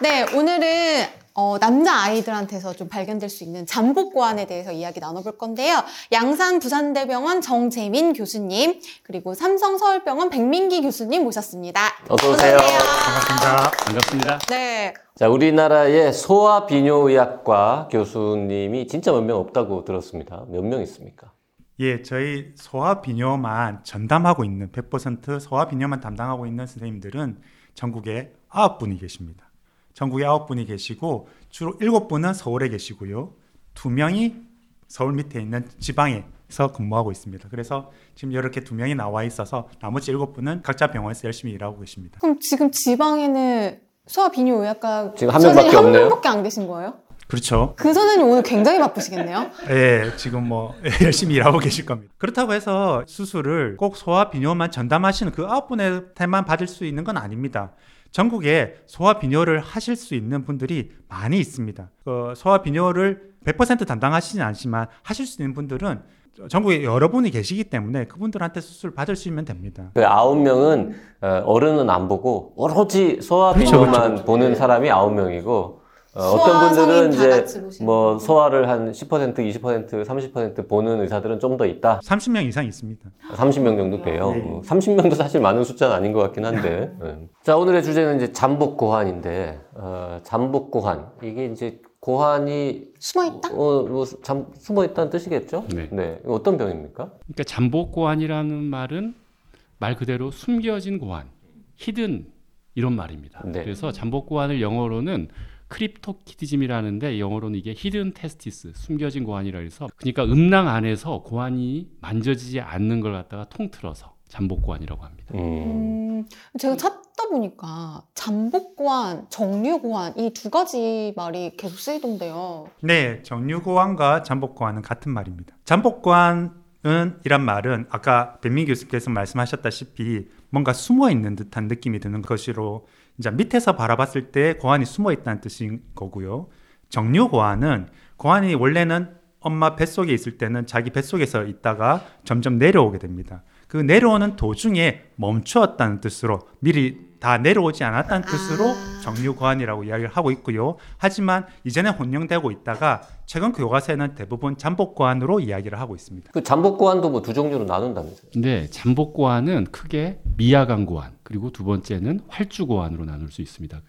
네, 오늘은 어, 남자 아이들한테서 좀 발견될 수 있는 잠복고안에 대해서 이야기 나눠볼 건데요. 양산 부산대병원 정재민 교수님, 그리고 삼성 서울병원 백민기 교수님 모셨습니다. 어서 오세요. 반갑습니다. 반갑습니다. 네, 자, 우리나라의 소아비뇨의학과 교수님이 진짜 몇 명 없다고 들었습니다. 몇 명 있습니까? 예, 저희 소아 비뇨만 전담하고 있는 100% 소아 비뇨만 담당하고 있는 선생님들은 전국에 9분이 계십니다. 전국에 9분이 계시고 주로 7분은 서울에 계시고요. 2명이 서울 밑에 있는 지방에서 근무하고 있습니다. 그래서 지금 이렇게 2명이 나와 있어서 나머지 7분은 각자 병원에서 열심히 일하고 계십니다. 그럼 지금 지방에는 소아비뇨의학과 지금 한 명밖에 한 없네요. 명밖에 안 계신 거예요? 그렇죠. 그 선생님 오늘 굉장히 바쁘시겠네요. 예, 지금 뭐 열심히 일하고 계실 겁니다. 그렇다고 해서 수술을 꼭 소아 비뇨만 전담하시는 그 아홉 분한테만 받을 수 있는 건 아닙니다. 전국에 소아 비뇨를 하실 수 있는 분들이 많이 있습니다. 그 소아 비뇨를 100% 담당하시진 않지만 하실 수 있는 분들은 전국에 여러 분이 계시기 때문에 그분들한테 수술 받을 수 있면 됩니다. 그 아홉 명은 어, 어른은 안 보고 오로지 그렇죠, 소아비뇨만 보는 사람이 아홉 명이고 어, 어떤 분들은 이제 뭐. 소아를 한 10%, 20%, 30% 보는 의사들은 좀 더 있다. 30명 이상 있습니다. 30명 정도 돼요. 네. 뭐 30명도 사실 많은 숫자는 아닌 것 같긴 한데. 네. 자, 오늘의 주제는 이제 잠복 고환인데, 어, 잠복 고환. 이게 이제 고환이, 숨어 있다? 어, 뭐, 잠, 숨어 있다는 뜻이겠죠? 네. 이거 어떤 병입니까? 그러니까 잠복 고환이라는 말은 말 그대로 숨겨진 고환, hidden 이런 말입니다. 네. 그래서 잠복 고환을 영어로는 cryptorchidism이라는데 영어로는 이게 hidden testis, 숨겨진 고환이라 해서 그러니까 음낭 안에서 고환이 만져지지 않는 걸 갖다가 통틀어서 잠복 고환이라고 합니다. 음. 음, 제가 찾다 보니까 잠복고환, 정류고환 이 두 가지 말이 계속 쓰이던데요. 네, 정류고환과 잠복고환은 같은 말입니다. 잠복고환은 이란 말은 아까 백민 교수께서 말씀하셨다시피 뭔가 숨어 있는 듯한 느낌이 드는 것으로 이제 밑에서 바라봤을 때 고환이 숨어 있다는 뜻인 거고요. 정류 고환은 고환이 원래는 엄마 뱃속에 있을 때는 자기 뱃속에서 있다가 점점 내려오게 됩니다. 그 내려오는 도중에 멈추었다는 뜻으로 미리 다 내려오지 않았다는 뜻으로 아. 정류고환이라고 이야기를 하고 있고요. 하지만 이제는 혼용되고 있다가 최근 교과서에는 대부분 잠복고환으로 이야기를 하고 있습니다. 그 잠복 고환도 뭐 두 종류로 나눈다면서요? 근데 잠복 고환은 크게 미야간 고환 그리고 두 번째는 활주 고환으로 나눌 수 있습니다.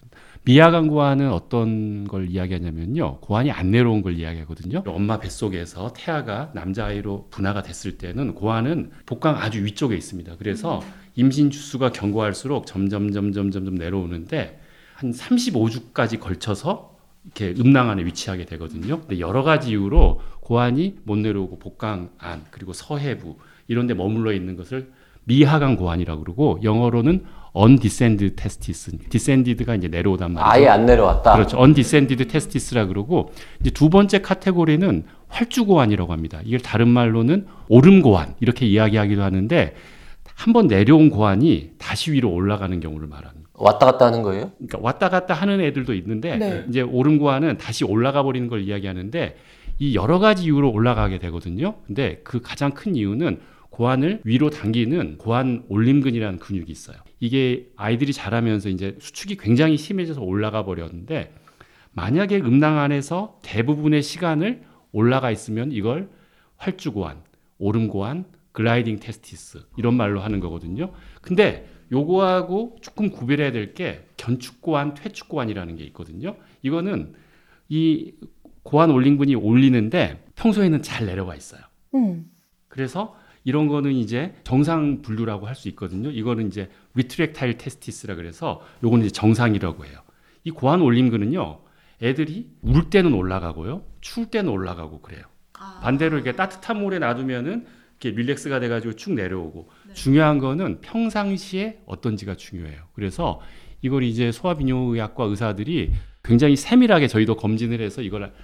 미야간 고환은 어떤 걸 이야기하냐면요. 고환이 안 내려온 걸 이야기하거든요. 엄마 뱃속에서 태아가 남자아이로 분화가 됐을 때는 고환은 복강 아주 위쪽에 있습니다. 그래서 임신 주수가 견고할수록 점점 점점 점점 내려오는데 한 35주까지 걸쳐서 이렇게 음낭 안에 위치하게 되거든요. 근데 여러 가지 이유로 고환이 못 내려오고 복강 안 그리고 서해부 이런 데 머물러 있는 것을 미하강 고환이라고 그러고 영어로는 undescended testis. descended가 이제 내려오단 말이죠. 아예 안 내려왔다. 그렇죠. undescended testis라 그러고 이제 두 번째 카테고리는 활주고환이라고 합니다. 이걸 다른 말로는 오름고환 이렇게 이야기하기도 하는데 한번 내려온 고환이 다시 위로 올라가는 경우를 말합니다. 왔다 갔다 하는 거예요? 그러니까 왔다 갔다 하는 애들도 있는데 네. 이제 오름고환은 다시 올라가 버리는 걸 이야기하는데 이 여러 가지 이유로 올라가게 되거든요. 근데 그 가장 큰 이유는 고환을 위로 당기는 고환 올림근이라는 근육이 있어요. 이게 아이들이 자라면서 이제 수축이 굉장히 심해져서 올라가 버렸는데 만약에 음낭 안에서 대부분의 시간을 올라가 있으면 이걸 활주고환, 오름고환, 글라이딩 테스티스 이런 말로 하는 거거든요. 근데 요거하고 조금 구별해야 될 게 견축고환, 퇴축고환이라는 게 있거든요. 이거는 이 고환 올림근이 올리는데 평소에는 잘 내려와 있어요. 음. 그래서 이런 거는 이제 정상 분류라고 할 수 있거든요. 이거는 이제 리트렉타일 테스티스라 그래서 요거는 이제 정상이라고 해요. 이 고환 올림근은요. 애들이 울 때는 올라가고요. 추울 때는 올라가고 그래요. 반대로 이렇게 따뜻한 물에 놔두면은 이렇게 릴렉스가 돼 가지고 쭉 내려오고 중요한 거는 평상시에 어떤지가 중요해요. 그래서 이걸 이제 소아비뇨의학과 의사들이 굉장히 세밀하게 저희도 검진을 해서 이걸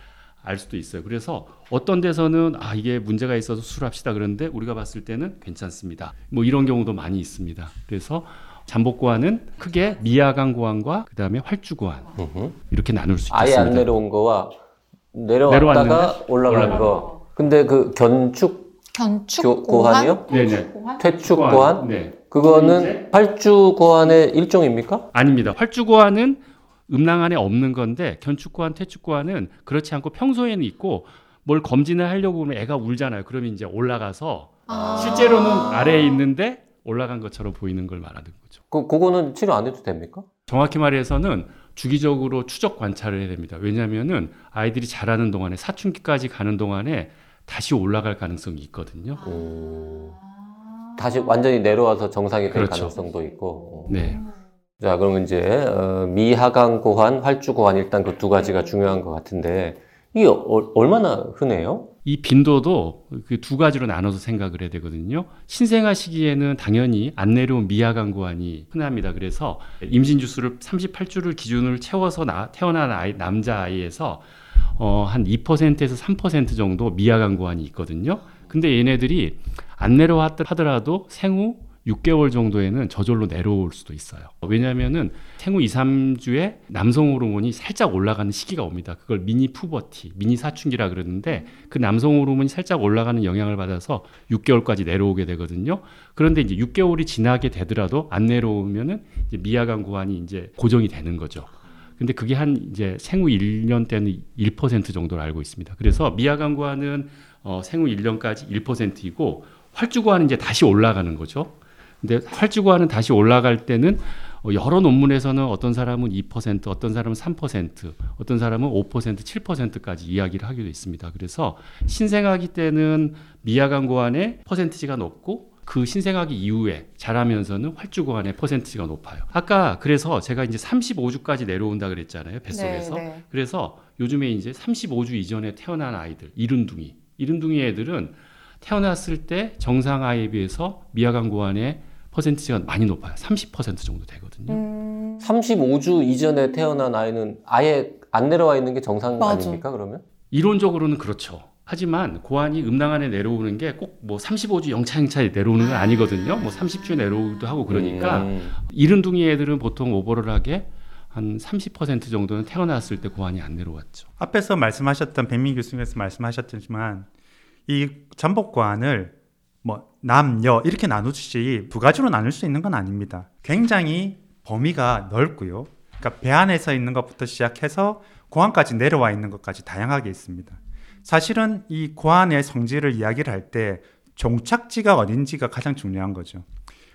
알 수도 있어요. 그래서 어떤 데서는 아 이게 문제가 있어서 수술합시다 그런데 우리가 봤을 때는 괜찮습니다. 뭐 이런 경우도 많이 있습니다. 그래서 잠복고환은 크게 미야강 고환과 그다음에 활주 고환 음흠. 이렇게 나눌 수 아예 있습니다. 안 내려온 거와 내려왔다가 올라간 거. 근데 그 견축 견축 교- 고환? 고환이요? 네네. 퇴축 고환 네. 그거는 활주 고환의 일종입니까? 아닙니다. 활주 고환은 음낭 안에 없는 건데 견축고환, 퇴축고환은 그렇지 않고 평소에는 있고 뭘 검진을 하려고 하면 애가 울잖아요. 그러면 이제 올라가서 아. 실제로는 아래에 있는데 올라간 것처럼 보이는 걸 말하는 거죠. 그 그거는 치료 안 해도 됩니까? 정확히 말해서는 주기적으로 추적 관찰을 해야 됩니다. 왜냐하면은 아이들이 자라는 동안에 사춘기까지 가는 동안에 다시 올라갈 가능성이 있거든요. 음, 다시 완전히 내려와서 정상이 될 그렇죠. 가능성도 있고. 네. 자, 그러면 이제 어, 미하강 고환, 활주 고환 일단 그 두 가지가 중요한 것 같은데 이게 어- 얼마나 흔해요? 이 빈도도 그 두 가지로 나눠서 생각을 해야 되거든요. 신생아 시기에는 당연히 안 내려온 미하강구환이 흔합니다. 그래서 임신 주수를 38주를 기준으로 채워서 나- 태어난 아이, 남자 아이에서 어, 한 2%에서 3% 정도 미하강구환이 있거든요. 근데 얘네들이 안 내려왔다 하더라도 생후 6개월 정도에는 저절로 내려올 수도 있어요. 왜냐하면은 생후 2, 3주에 남성 호르몬이 살짝 올라가는 시기가 옵니다. 그걸 미니 푸버티, 미니 사춘기라 그러는데 그 남성 호르몬이 살짝 올라가는 영향을 받아서 6개월까지 내려오게 되거든요. 그런데 이제 6개월이 지나게 되더라도 안 내려오면은 미야강 구환이 이제 고정이 되는 거죠. 근데 그게 한 이제 생후 1년 때는 1% 정도로 알고 있습니다. 그래서 미야강 구환은 어, 생후 1년까지 1%이고 활주구환은 이제 다시 올라가는 거죠. 근데 활주구환은 다시 올라갈 때는 어, 여러 논문에서는 어떤 사람은 2%, 어떤 사람은 3%, 어떤 사람은 5%, 7%까지 이야기를 하기도 있습니다. 그래서 신생아기 때는 미야강 고환의 퍼센티지가 높고 그 신생아기 이후에 자라면서는 활주 고환의 퍼센티지가 높아요. 아까 그래서 제가 이제 35주까지 내려온다 그랬잖아요. 뱃속에서. 네, 네. 그래서 요즘에 이제 35주 이전에 태어난 아이들, 이른둥이, 이른둥이 애들은 태어났을 때 정상 아이에 비해서 미야강 고환의 퍼센티지가 많이 높아요. 30% 정도 되거든요. 음, 35주 이전에 태어난 아이는 아예 안 내려와 있는 게 정상 맞아. 아닙니까, 그러면? 이론적으로는 그렇죠. 하지만 고환이 음낭 안에 내려오는 게 꼭 뭐 35주 영차영차 내려오는 건 아니거든요. 뭐 30주 내려오기도 하고 그러니까 음. 이른둥이 애들은 보통 오버럴하게 한 30% 정도는 태어났을 때 고환이 안 내려왔죠. 앞에서 말씀하셨던 백민 교수님께서 말씀하셨지만 이 잠복관을 뭐 남녀 이렇게 나누듯이 두 가지로 나눌 수 있는 건 아닙니다. 굉장히 범위가 넓고요. 그러니까 배 안에서 있는 것부터 시작해서 고안까지 내려와 있는 것까지 다양하게 있습니다. 사실은 이 고안의 성질을 이야기를 할 때 종착지가 어딘지가 가장 중요한 거죠.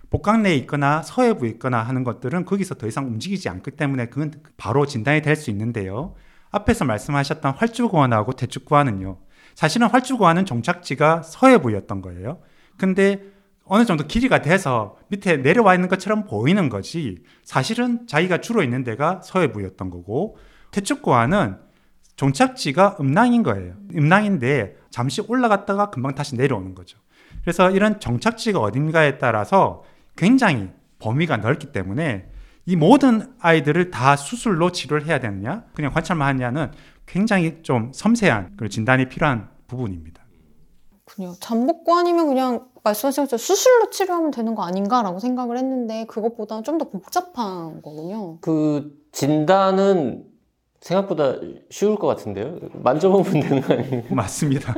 복강 내에 있거나 서해부에 있거나 하는 것들은 거기서 더 이상 움직이지 않기 때문에 그건 바로 진단이 될 수 있는데요. 앞에서 말씀하셨던 활주고환하고 대축고환은요. 사실은 활주고환은 종착지가 서해부였던 거예요. 근데 어느 정도 길이가 돼서 밑에 내려와 있는 것처럼 보이는 거지 사실은 자기가 주로 있는 데가 서해부였던 거고 대축고환은 종착지가 음낭인 거예요. 음낭인데 잠시 올라갔다가 금방 다시 내려오는 거죠. 그래서 이런 정착지가 어딘가에 따라서 굉장히 범위가 넓기 때문에 이 모든 아이들을 다 수술로 치료를 해야 되느냐, 그냥 관찰만 하느냐는 굉장히 좀 섬세한 그런 진단이 필요한 부분입니다. 그냥 잠복관이면 그냥 말씀하신 것처럼 수술로 치료하면 되는 거 아닌가라고 생각을 했는데 그것보다는 좀 더 복잡한 거군요. 그 진단은 생각보다 쉬울 것 같은데요? 만져보면 되는 거 아니에요? 맞습니다.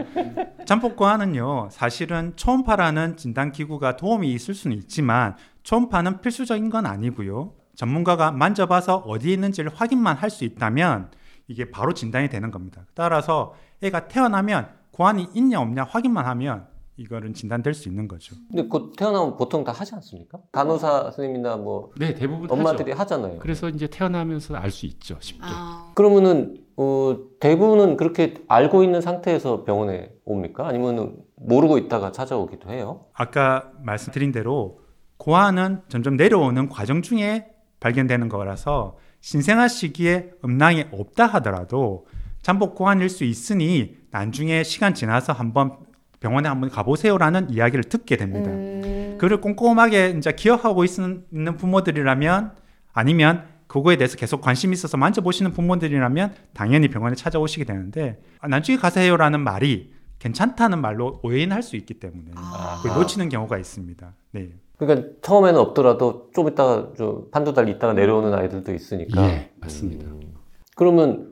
잠복고환은요, 사실은 초음파라는 진단 기구가 도움이 있을 수는 있지만 초음파는 필수적인 건 아니고요. 전문가가 만져봐서 어디에 있는지를 확인만 할 수 있다면 이게 바로 진단이 되는 겁니다. 따라서 애가 태어나면 고환이 있냐 없냐 확인만 하면 이거는 진단될 수 있는 거죠. 근데 곧 태어나면 보통 다 하지 않습니까? 간호사 선생님이나 뭐 네, 대부분 엄마들이 하죠. 하잖아요. 그래서 이제 태어나면서 알 수 있죠, 쉽게. 아, 그러면은 어, 대부분은 그렇게 알고 있는 상태에서 병원에 옵니까? 아니면 모르고 있다가 찾아오기도 해요? 아까 말씀드린 대로 고환은 점점 내려오는 과정 중에 발견되는 거라서 신생아 시기에 음낭이 없다 하더라도 잠복 고환일 수 있으니 나중에 시간 지나서 한번 병원에 한번 가보세요라는 이야기를 듣게 됩니다. 음, 그를 꼼꼼하게 이제 기억하고 있는 부모들이라면 아니면 그거에 대해서 계속 관심 있어서 만져보시는 부모들이라면 당연히 병원에 찾아오시게 되는데 아, 나중에 가서 해요라는 말이 괜찮다는 말로 오해할 수 있기 때문에 아. 그걸 놓치는 경우가 있습니다. 네. 그러니까 처음에는 없더라도 좀 있다가 좀 한두 달 있다가 내려오는 아이들도 있으니까. 예, 맞습니다. 음. 그러면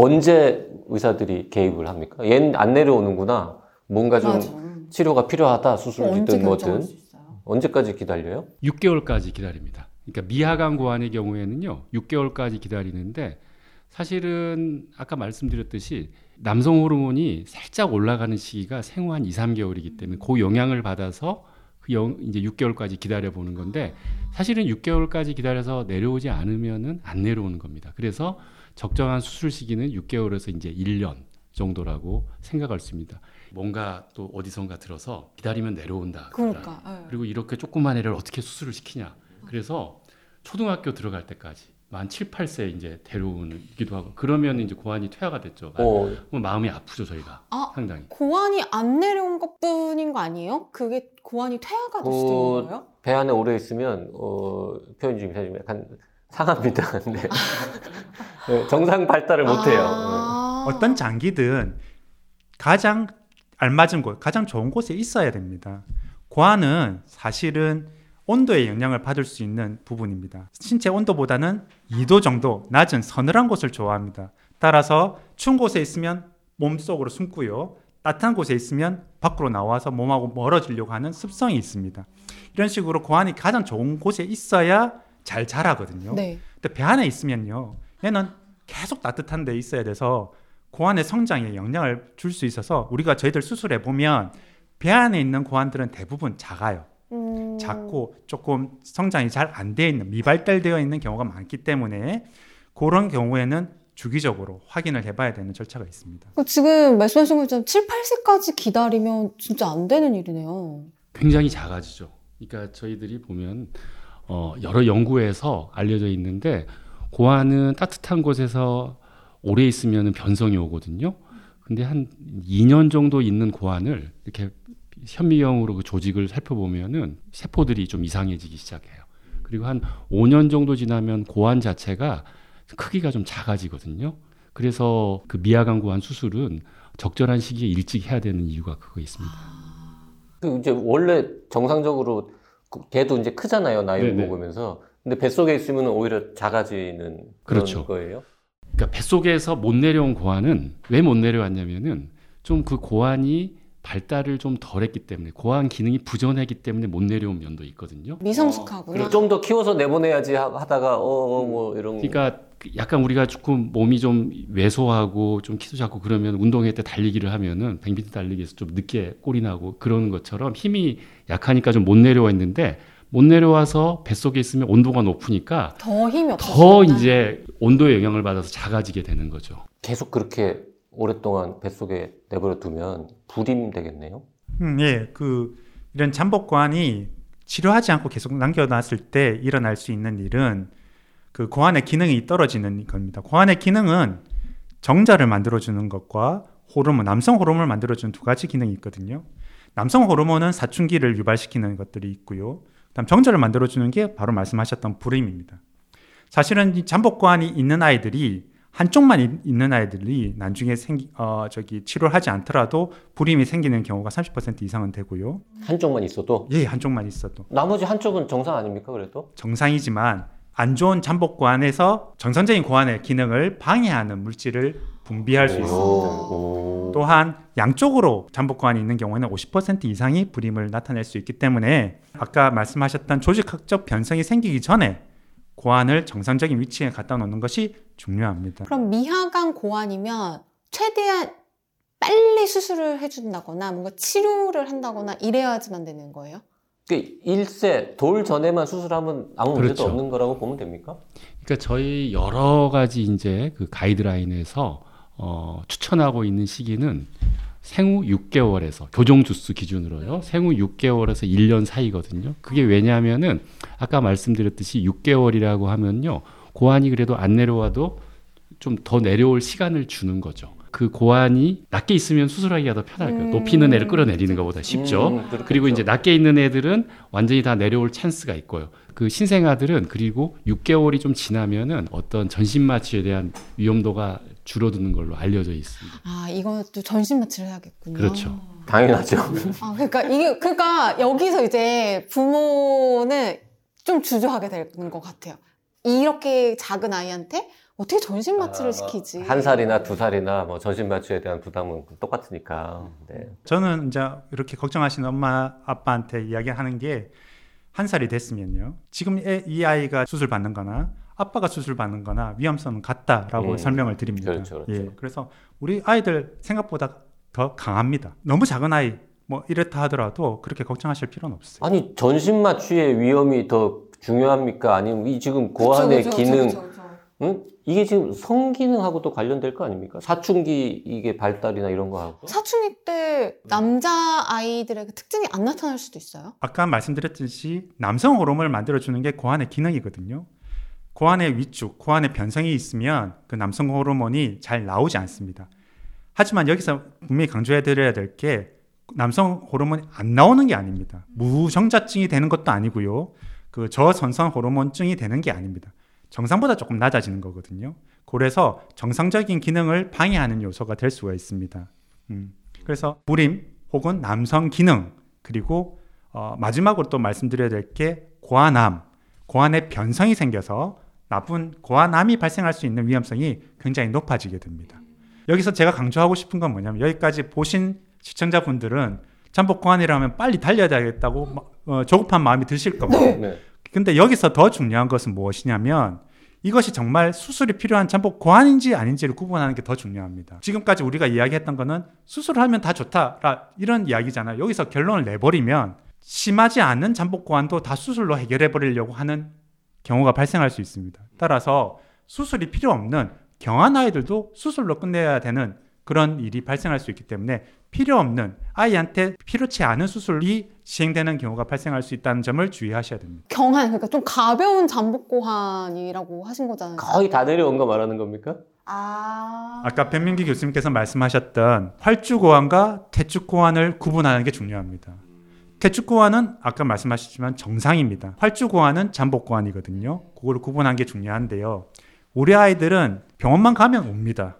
언제 의사들이 개입을 합니까? 얘는 안 내려오는구나. 뭔가 좀 맞아. 치료가 필요하다. 수술이든 결정할 뭐든. 언제까지 기다려요? 6개월까지 기다립니다. 그러니까 미하강 고환의 경우에는요, 6개월까지 기다리는데 사실은 아까 말씀드렸듯이 남성 호르몬이 살짝 올라가는 시기가 생후 한 2, 3개월이기 때문에 그 영향을 받아서 그 영, 이제 6개월까지 기다려 보는 건데 사실은 6개월까지 기다려서 내려오지 않으면은 안 내려오는 겁니다. 그래서 적정한 수술 시기는 6개월에서 이제 1년 정도라고 생각할 수 있습니다. 뭔가 또 어디선가 들어서 기다리면 내려온다. 그러니까. 예. 그리고 이렇게 조그만 애를 어떻게 수술을 시키냐. 그래서 초등학교 들어갈 때까지 만 7, 8세 이제 데려오기도 하고 그러면 이제 고환이 퇴화가 됐죠. 아, 어, 그럼 마음이 아프죠 저희가 아. 상당히. 고환이 안 내려온 것뿐인 거 아니에요? 그게 고환이 퇴화가 됐을 그- 거예요? 배 안에 오래 있으면, 어, 표현 중에 사실 약간 상합니다. 근데. 네, 정상 발달을 못 해요. 아. 어떤 장기든 가장 알맞은 곳, 가장 좋은 곳에 있어야 됩니다. 고환은 사실은 온도의 영향을 받을 수 있는 부분입니다. 신체 온도보다는 2도 정도 낮은 서늘한 곳을 좋아합니다. 따라서 추운 곳에 있으면 몸속으로 숨고요. 따뜻한 곳에 있으면 밖으로 나와서 몸하고 멀어지려고 하는 습성이 있습니다. 이런 식으로 고환이 가장 좋은 곳에 있어야 잘 자라거든요. 네. 근데 배 안에 있으면요. 얘는 계속 따뜻한 데 있어야 돼서 고환의 성장에 영향을 줄 수 있어서 우리가 저희들 수술해 보면 배 안에 있는 고환들은 대부분 작아요. 음. 작고 조금 성장이 잘 안 돼 있는 미발달되어 있는 경우가 많기 때문에 그런 경우에는 주기적으로 확인을 해봐야 되는 절차가 있습니다. 그 지금 말씀하신 것처럼 7, 8세까지 기다리면 진짜 안 되는 일이네요. 굉장히 작아지죠. 그러니까 저희들이 보면 어, 여러 연구에서 알려져 있는데 고환은 따뜻한 곳에서 오래 있으면 변성이 오거든요. 근데 한 2년 정도 있는 고환을 이렇게 현미경으로 그 조직을 살펴보면은 세포들이 좀 이상해지기 시작해요. 그리고 한 5년 정도 지나면 고환 자체가 크기가 좀 작아지거든요. 그래서 그 미아간 고환 수술은 적절한 시기에 일찍 해야 되는 이유가 그거 있습니다. 그 이제 원래 정상적으로 그 걔도 이제 크잖아요. 나이를 네네. 먹으면서. 근데 뱃속에 있으면 오히려 작아지는 그런 그렇죠. 거예요. 그러니까 뱃속에서 못 내려온 고환은 왜 못 내려왔냐면은 좀 그 고환이 발달을 좀 덜했기 때문에 고환 기능이 부전했기 때문에 못 내려온 면도 있거든요. 미성숙하구나. 그리고 좀더 키워서 내보내야지 하- 하다가 어 뭐 이런 그러니까 약간 우리가 조금 몸이 좀 왜소하고 좀 키도 작고 그러면 운동회 때 달리기를 하면은 100m 달리기에서 좀 늦게 꼴이 나고 그러는 것처럼 힘이 약하니까 좀 못 내려와 있는데 못 내려와서 뱃속에 있으면 온도가 높으니까 더 힘이 더 없어지구나. 이제 온도의 영향을 받아서 작아지게 되는 거죠. 계속 그렇게 오랫동안 뱃속에 내버려 두면 불임 되겠네요. 음, 예, 그 이런 잠복고환이 치료하지 않고 계속 남겨놨을 때 일어날 수 있는 일은 그 고환의 기능이 떨어지는 겁니다. 고환의 기능은 정자를 만들어주는 것과 호르몬, 남성 호르몬을 만들어주는 두 가지 기능이 있거든요. 남성 호르몬은 사춘기를 유발시키는 것들이 있고요. 그다음 정자를 만들어주는 게 바로 말씀하셨던 불임입니다. 사실은 이 잠복고환이 있는 아이들이 한쪽만 있- 있는 아이들이 나중에 생기 어 저기 치료를 하지 않더라도 불임이 생기는 경우가 30% 이상은 되고요. 한쪽만 있어도 예, 한쪽만 있어도 나머지 한쪽은 정상 아닙니까? 그래도 정상이지만 안 좋은 잠복고환에서 정상적인 고환의 기능을 방해하는 물질을 분비할 수 있습니다. 오, 오. 또한 양쪽으로 잠복고환이 있는 경우에는 50% 이상이 불임을 나타낼 수 있기 때문에 아까 말씀하셨던 조직학적 변성이 생기기 전에 고환을 정상적인 위치에 갖다 놓는 것이 중요합니다. 그럼 미하강 고환이면 최대한 빨리 수술을 해준다거나 뭔가 치료를 한다거나 이래야지만 되는 거예요? 그 1세 돌 전에만 수술하면 아무 문제도 그렇죠. 없는 거라고 보면 됩니까? 그러니까 저희 여러 가지 이제 그 가이드라인에서 어, 추천하고 있는 시기는 생후 6개월에서 교정 주수 기준으로요. 생후 6개월에서 1년 사이거든요. 그게 왜냐하면은 아까 말씀드렸듯이 6개월이라고 하면요. 고환이 그래도 안 내려와도 좀 더 내려올 시간을 주는 거죠. 그 고환이 낮게 있으면 수술하기가 더 편할 거예요. 음. 높이 있는 애를 끌어내리는 것보다 쉽죠. 음. 그리고 이제 낮게 있는 애들은 완전히 다 내려올 찬스가 있고요. 그 신생아들은 그리고 6개월이 좀 지나면은 어떤 전신 마취에 대한 위험도가 줄어드는 걸로 알려져 있습니다. 아, 이것도 전신 마취를 해야겠군요. 그렇죠. 당연하죠. 아, 그러니까 이게 그러니까 여기서 이제 부모는 좀 주저하게 되는 것 같아요. 이렇게 작은 아이한테 어떻게 전신 마취를 아, 시키지? 한 살이나 두 살이나 뭐 전신 마취에 대한 부담은 똑같으니까. 네. 저는 이제 이렇게 걱정하시는 엄마 아빠한테 이야기하는 게 한 살이 됐으면요. 지금 애- 이 아이가 수술 받는 거나 아빠가 수술 받는 거나 위험성은 같다라고 음, 설명을 드립니다. 그렇죠, 그렇죠. 예. 그래서 우리 아이들 생각보다 더 강합니다. 너무 작은 아이 뭐 이렇다 하더라도 그렇게 걱정하실 필요는 없어요. 아니 전신 마취의 위험이 더 중요합니까? 아니면 이 지금 고환의 그쵸, 그쵸, 기능, 그쵸, 그쵸, 그쵸. 응? 이게 지금 성기능하고도 관련될 거 아닙니까? 사춘기 이게 발달이나 이런 거하고. 사춘기 때 남자 아이들의 그 특징이 안 나타날 수도 있어요. 아까 말씀드렸듯이 남성 호르몬을 만들어주는 게 고환의 기능이거든요. 고환의 위축, 고환의 변성이 있으면 그 남성 호르몬이 잘 나오지 않습니다. 하지만 여기서 분명히 강조해 드려야 될 게 남성 호르몬이 안 나오는 게 아닙니다. 무정자증이 되는 것도 아니고요. 그 저선성 호르몬증이 되는 게 아닙니다. 정상보다 조금 낮아지는 거거든요. 그래서 정상적인 기능을 방해하는 요소가 될 수가 있습니다. 음. 그래서 불임 혹은 남성 기능 그리고 어, 마지막으로 또 말씀드려야 될 게 고환암, 고환의 변성이 생겨서 나쁜 고환암이 발생할 수 있는 위험성이 굉장히 높아지게 됩니다. 여기서 제가 강조하고 싶은 건 뭐냐면 여기까지 보신 시청자분들은 잠복 고환이라면 빨리 달려야 되겠다고 마- 어, 조급한 마음이 드실 겁니다. 네. 근데 여기서 더 중요한 것은 무엇이냐면 이것이 정말 수술이 필요한 잠복 고환인지 아닌지를 구분하는 게 더 중요합니다. 지금까지 우리가 이야기했던 거는 수술을 하면 다 좋다 라 이런 이야기잖아요. 여기서 결론을 내버리면 심하지 않은 잠복 고환도 다 수술로 해결해 버리려고 하는 경우가 발생할 수 있습니다. 따라서 수술이 필요 없는 경한 아이들도 수술로 끝내야 되는 그런 일이 발생할 수 있기 때문에 필요 없는 아이한테 필요치 않은 수술이 시행되는 경우가 발생할 수 있다는 점을 주의하셔야 됩니다. 경한 그러니까 좀 가벼운 잠복 고환이라고 하신 거잖아요. 거의 다 내려온 거 말하는 겁니까? 아. 아까 변민기 교수님께서 말씀하셨던 활주 고환과 태축고환을 구분하는 게 중요합니다. 태축고환은 아까 말씀하셨지만 정상입니다. 활주 고환은 잠복 고환이거든요. 그걸 구분하는 게 중요한데요. 우리 아이들은 병원만 가면 옵니다.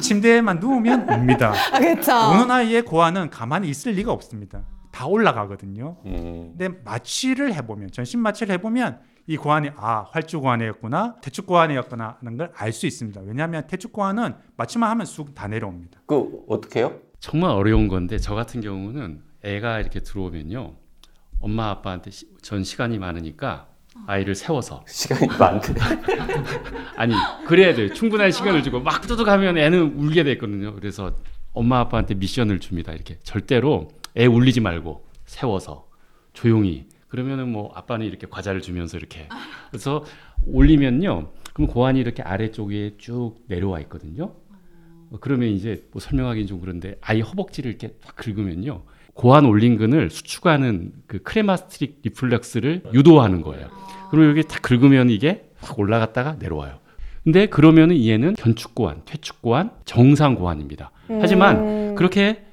침대에만 누우면 옵니다. 아, 그렇죠. 우는 아이의 고환은 가만히 있을 리가 없습니다. 다 올라가거든요. 음. 근데 마취를 해보면 전신 마취를 해보면 이 고환이 아 활주 고환이었구나 태축 고환이었구나 하는 걸 알 수 있습니다. 왜냐하면 태축 고환은 마취만 하면 쑥 다 내려옵니다. 그 어떻게 해요? 정말 어려운 건데 저 같은 경우는 애가 이렇게 들어오면요. 엄마 아빠한테 시- 전 시간이 많으니까 아이를 세워서 시간이 많대. 아니 그래야 돼요. 충분한 시간을 주고 막 뚜둑하면 애는 울게 됐거든요. 그래서 엄마 아빠한테 미션을 줍니다. 이렇게 절대로 애 울리지 말고 세워서 조용히 그러면은 뭐 아빠는 이렇게 과자를 주면서 이렇게 그래서 올리면요. 그럼 고환이 이렇게 아래쪽에 쭉 내려와 있거든요. 어, 그러면 이제 뭐 설명하기는 좀 그런데 아이 허벅지를 이렇게 딱 긁으면요. 고환 올린근을 수축하는 그 cremasteric reflex를 유도하는 거예요. 그럼 여기 딱 긁으면 이게 확 올라갔다가 내려와요. 근데 그러면은 얘는 견축고환, 퇴축고환, 정상고환입니다. 하지만 음. 그렇게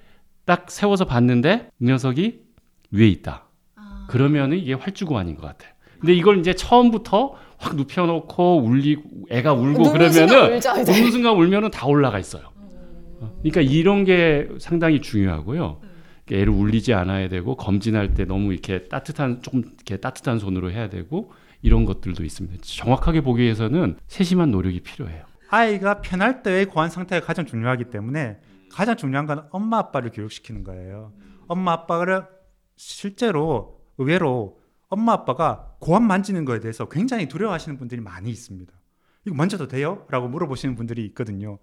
딱 세워서 봤는데 이 녀석이 위에 있다. 아. 그러면은 이게 활주고환인 것 같아요. 근데 이걸 이제 처음부터 확 눕혀놓고 울리고 애가 울고 순간 그러면은 울죠, 이제. 어느 순간 울면은 다 올라가 있어요. 어, 그러니까 이런 게 상당히 중요하고요. 그러니까 애를 울리지 않아야 되고 검진할 때 너무 이렇게 따뜻한 조금 이렇게 따뜻한 손으로 해야 되고 이런 것들도 있습니다. 정확하게 보기 위해서는 세심한 노력이 필요해요. 아이가 편할 때의 고환 상태가 가장 중요하기 때문에 가장 중요한 건 엄마 아빠를 교육시키는 거예요. 엄마 아빠를 실제로 의외로 엄마 아빠가 고환 만지는 거에 대해서 굉장히 두려워하시는 분들이 많이 있습니다. 이거 만져도 돼요? 라고 물어보시는 분들이 있거든요.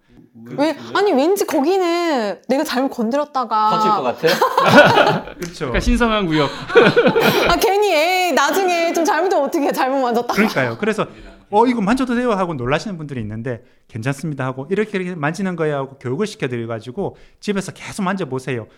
왜 아니 왠지 거기는 내가 잘못 건드렸다가 터질 것 같아? 그렇죠. 그러니까 신성한 구역. 아 괜히 애 나중에 좀 잘못하면 어떻게 잘못 만졌다. 그러니까요. 그래서 어 이거 만져도 돼요 하고 놀라시는 분들이 있는데 괜찮습니다 하고 이렇게 이렇게 만지는 거야 하고 교육을 시켜드려 가지고 집에서 계속 만져보세요.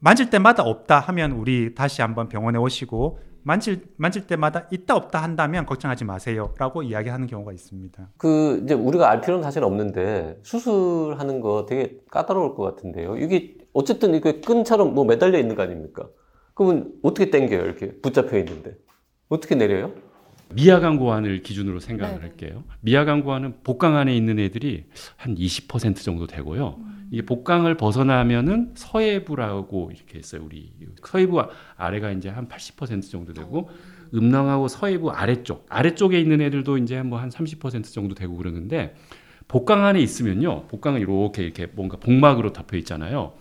만질 때마다 없다 하면 우리 다시 한번 병원에 오시고 만질 만질 때마다 있다 없다 한다면 걱정하지 마세요라고 이야기하는 경우가 있습니다. 그 이제 우리가 알 필요는 사실 없는데 수술하는 거 되게 까다로울 것 같은데요. 이게 어쨌든 이게 끈처럼 뭐 매달려 있는 거 아닙니까? 그러면 어떻게 당겨요? 이렇게 붙잡혀 있는데 어떻게 내려요? 미야간 고환을 기준으로 생각을 네네. 할게요. 미야간 고환은 복강 안에 있는 애들이 한 20% 정도 되고요. 이게 복강을 벗어나면은 서해부라고 이렇게 했어요. 우리 서해부 아래가 이제 한 80% 정도 되고 음낭하고 서해부 아래쪽 아래쪽에 있는 애들도 이제 뭐 한 30% 정도 되고 그러는데 복강 안에 있으면요. 복강은 이렇게 이렇게 뭔가 복막으로 덮여 있잖아요.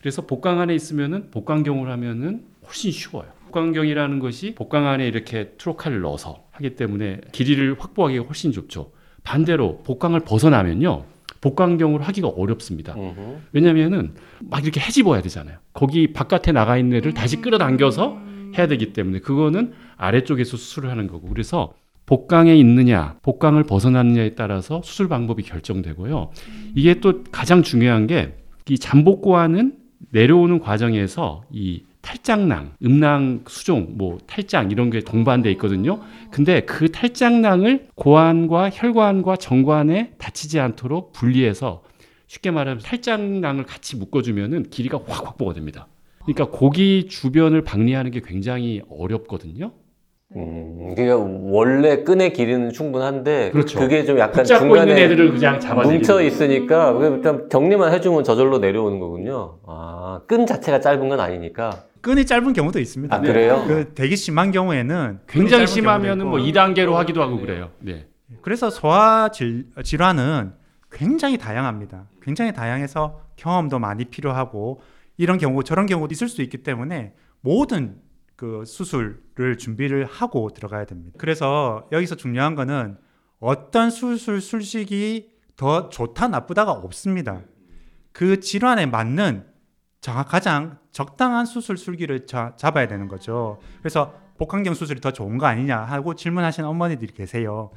그래서 복강 안에 있으면은 복강경을 하면은 훨씬 쉬워요. 복강경이라는 것이 복강 안에 이렇게 트로칼을 넣어서 하기 때문에 길이를 확보하기가 훨씬 좋죠. 반대로 복강을 벗어나면요. 복강경을 하기가 어렵습니다. 왜냐면은 막 이렇게 헤집어야 되잖아요. 거기 바깥에 나가 있는 애를 다시 끌어당겨서 해야 되기 때문에 그거는 아래쪽에서 수술을 하는 거고 그래서 복강에 있느냐 복강을 벗어났느냐에 따라서 수술 방법이 결정되고요. 이게 또 가장 중요한 게 이 잠복고환은 내려오는 과정에서 이 탈장낭, 음낭 수종, 뭐 탈장 이런 게 동반돼 있거든요. 근데 그 탈장낭을 고환과 혈관과 정관에 닿히지 않도록 분리해서 쉽게 말하면 탈장낭을 같이 묶어주면은 길이가 확 확보가 됩니다. 그러니까 고기 주변을 박리하는 게 굉장히 어렵거든요. 음, 그러니까 원래 끈의 길이는 충분한데 그렇죠. 그게 좀 약간 중간에 애들을 그냥 잡아내리는 뭉쳐. 있으니까 일단 정리만 해주면 저절로 내려오는 거군요. 아, 끈 자체가 짧은 건 아니니까. 끈이 짧은 경우도 있습니다. 아, 그래요? 그 되게 심한 경우에는 굉장히 심하면은 뭐 있고. 2단계로 하기도 하고 그래요. 네. 그래서 소화 질, 질환은 굉장히 다양합니다. 굉장히 다양해서 경험도 많이 필요하고 이런 경우 저런 경우도 있을 수 있기 때문에 모든 그 수술을 준비를 하고 들어가야 됩니다. 그래서 여기서 중요한 거는 어떤 수술 술식이 더 좋다 나쁘다가 없습니다. 그 질환에 맞는 가장 적당한 수술 술기를 자- 잡아야 되는 거죠. 그래서 복강경 수술이 더 좋은 거 아니냐 하고 질문하시는 어머니들이 계세요.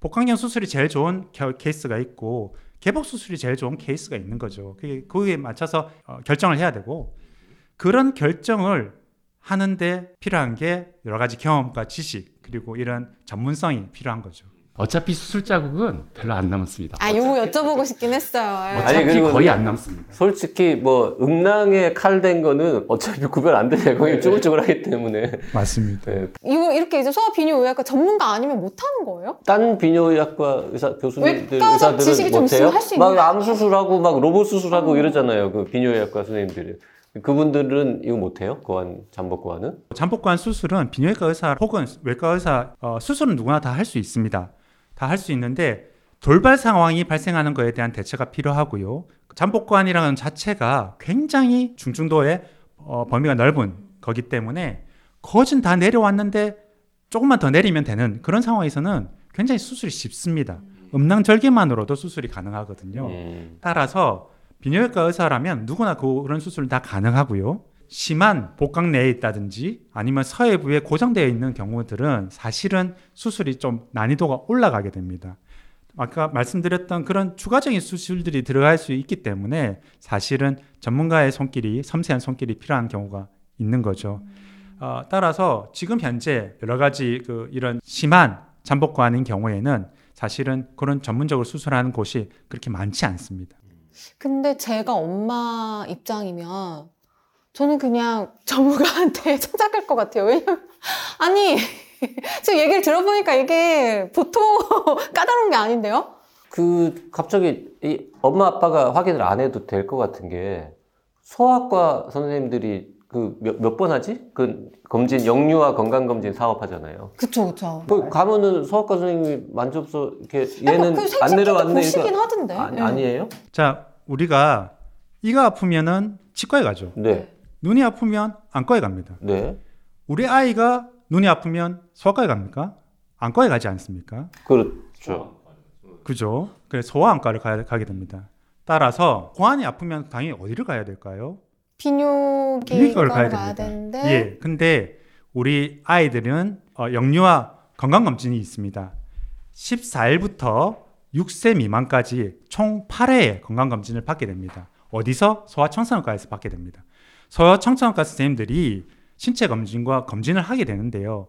복강경 수술이 제일 좋은 겨- 케이스가 있고 개복 수술이 제일 좋은 케이스가 있는 거죠. 그게 거기에 맞춰서 어, 결정을 해야 되고 그런 결정을 하는데 필요한 게 여러 가지 경험과 지식 그리고 이런 전문성이 필요한 거죠. 어차피 수술 자국은 별로 안 남았습니다. 아, 요거 여쭤보고 싶긴 했어요. 어차피 아니, 그리고 거의 안 남습니다. 솔직히 뭐 음낭에 칼 댄 거는 어차피 구별 안 되죠. 거기 쭈글쭈글하기 때문에. 맞습니다. 네. 이거 이렇게 이제 소아 비뇨의학과 전문가 아니면 못 하는 거예요? 딴 비뇨의학과 의사 교수님들 의사들은 못해요? 할수 있는 막거암 수술하고 막 로봇 수술하고 이러잖아요. 그 비뇨의학과 선생님들이. 그분들은 이거 못해요? 고환 잠복 고환은? 잠복관 수술은 비뇨기과 의사 혹은 외과 의사 어, 수술은 누구나 다 할 수 있습니다. 다 할 수 있는데 돌발 상황이 발생하는 것에 대한 대처가 필요하고요. 잠복관이라는 자체가 굉장히 중증도의 어, 범위가 넓은 거기 때문에 거진 다 내려왔는데 조금만 더 내리면 되는 그런 상황에서는 굉장히 수술이 쉽습니다. 음낭 절개만으로도 수술이 가능하거든요. 음. 따라서 비뇨기과 의사라면 누구나 그런 수술은 다 가능하고요. 심한 복강 내에 있다든지 아니면 서해부에 고정되어 있는 경우들은 사실은 수술이 좀 난이도가 올라가게 됩니다. 아까 말씀드렸던 그런 추가적인 수술들이 들어갈 수 있기 때문에 사실은 전문가의 손길이 섬세한 손길이 필요한 경우가 있는 거죠. 어, 따라서 지금 현재 여러 가지 그 이런 심한 잠복관인 경우에는 사실은 그런 전문적으로 수술하는 곳이 그렇게 많지 않습니다. 근데 제가 엄마 입장이면 저는 그냥 전문가한테 찾아갈 것 같아요. 왜냐면 아니 지금 얘기를 들어보니까 이게 보통 까다로운 게 아닌데요? 그 갑자기 이 엄마 아빠가 확인을 안 해도 될 것 같은 게 소아과 선생님들이 그몇번 하지? 그 검진 영유아 건강 검진 사업 하잖아요. 그쵸 그쵸. 그 가면은 소아과 선생님이 만져서 이렇게 아니, 얘는 그 안 내려왔네 보시긴 하던데. 아니, 예. 아니에요? 자, 우리가 이가 아프면은 치과에 가죠. 네, 눈이 아프면 안과에 갑니다. 네, 우리 아이가 눈이 아프면 소아과에 갑니까? 안과에 가지 않습니까? 그렇죠. 그죠? 그래서 소아안과를 가, 가게 됩니다. 따라서 고환이 아프면 당연히 어디를 가야 될까요? 비뇨기과를 가야 가야, 됩니다. 되는데 예. 근데 우리 아이들은 어, 영유아 건강검진이 있습니다. 14일부터 6세 미만까지 총 8회의 건강검진을 받게 됩니다. 어디서? 소아청소년과에서 받게 됩니다. 소아청소년과 선생님들이 신체 검진과 검진을 하게 되는데요.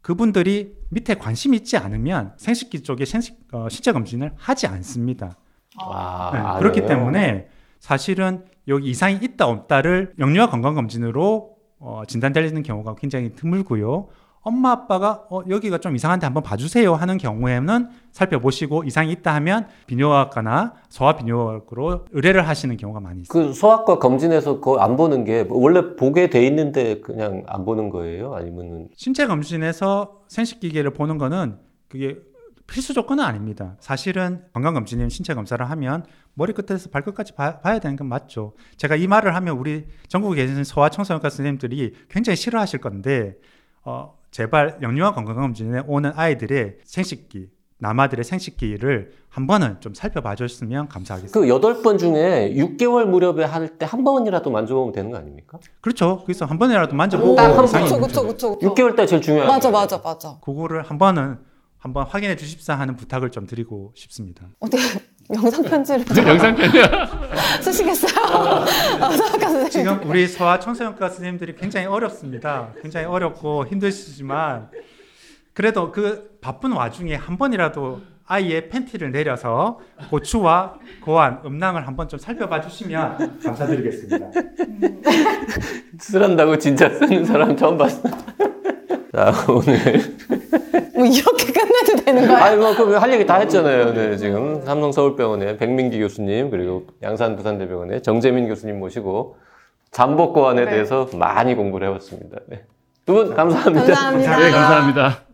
그분들이 밑에 관심 있지 않으면 생식기 쪽에 생식, 어, 신체 검진을 하지 않습니다. 아, 네, 안 그렇기 해요? 때문에 사실은 여기 이상이 있다 없다를 영유아 건강 검진으로 어, 진단되는 경우가 굉장히 드물고요. 엄마 아빠가 어, 여기가 좀 이상한데 한번 봐주세요 하는 경우에는 살펴보시고 이상이 있다 하면 비뇨학과나 소아 비뇨학으로 의뢰를 하시는 경우가 많이 있어요. 그 소아과 검진에서 그거 안 보는 게 원래 보게 돼 있는데 그냥 안 보는 거예요? 아니면은 신체 검진에서 생식기계를 보는 거는 그게 필수 조건은 아닙니다. 사실은 건강검진이면 신체 검사를 하면 머리끝에서 발끝까지 봐, 야 되는 건 맞죠. 제가 이 말을 하면 우리 전국에 계신 소아 청소년과 선생님들이 굉장히 싫어하실 건데 어, 제발 영유아 건강검진에 오는 아이들의 생식기, 남아들의 생식기를 한 번은 좀 살펴봐 줬으면 감사하겠습니다. 그 여덟 번 중에 6개월 무렵에 할 때 한 번이라도 만져보면 되는 거 아닙니까? 그렇죠. 그래서 한 번이라도 만져보고 딱한 번. 거죠. 그쵸, 그쵸. 6개월 때 제일 중요한 맞아, 맞아, 맞아. 그거를 한 번은 한번 확인해 주십사 하는 부탁을 좀 드리고 싶습니다. 어떻게 영상 편지를 영상 편지 쓰시겠어요? 아, 소아과 선생님. 지금 우리 소아 청소년과 선생님들이 굉장히 어렵습니다. 굉장히 어렵고 힘드시지만 그래도 그 바쁜 와중에 한 번이라도 아이의 팬티를 내려서 고추와 고안, 음낭을 한번 좀 살펴봐 주시면 감사드리겠습니다. 쓰란다고 진짜 쓰는 사람 처음 봤어. 자, 오늘. 뭐 이렇게 되는 거야? 아니, 뭐, 그럼 할 얘기 다 했잖아요. 네, 지금. 삼성서울병원의 백민기 교수님, 그리고 양산 부산대병원의 정재민 교수님 모시고 잠복고안에 네. 대해서 많이 공부를 해봤습니다. 네. 두분 감사합니다. 감사합니다. 네 감사합니다.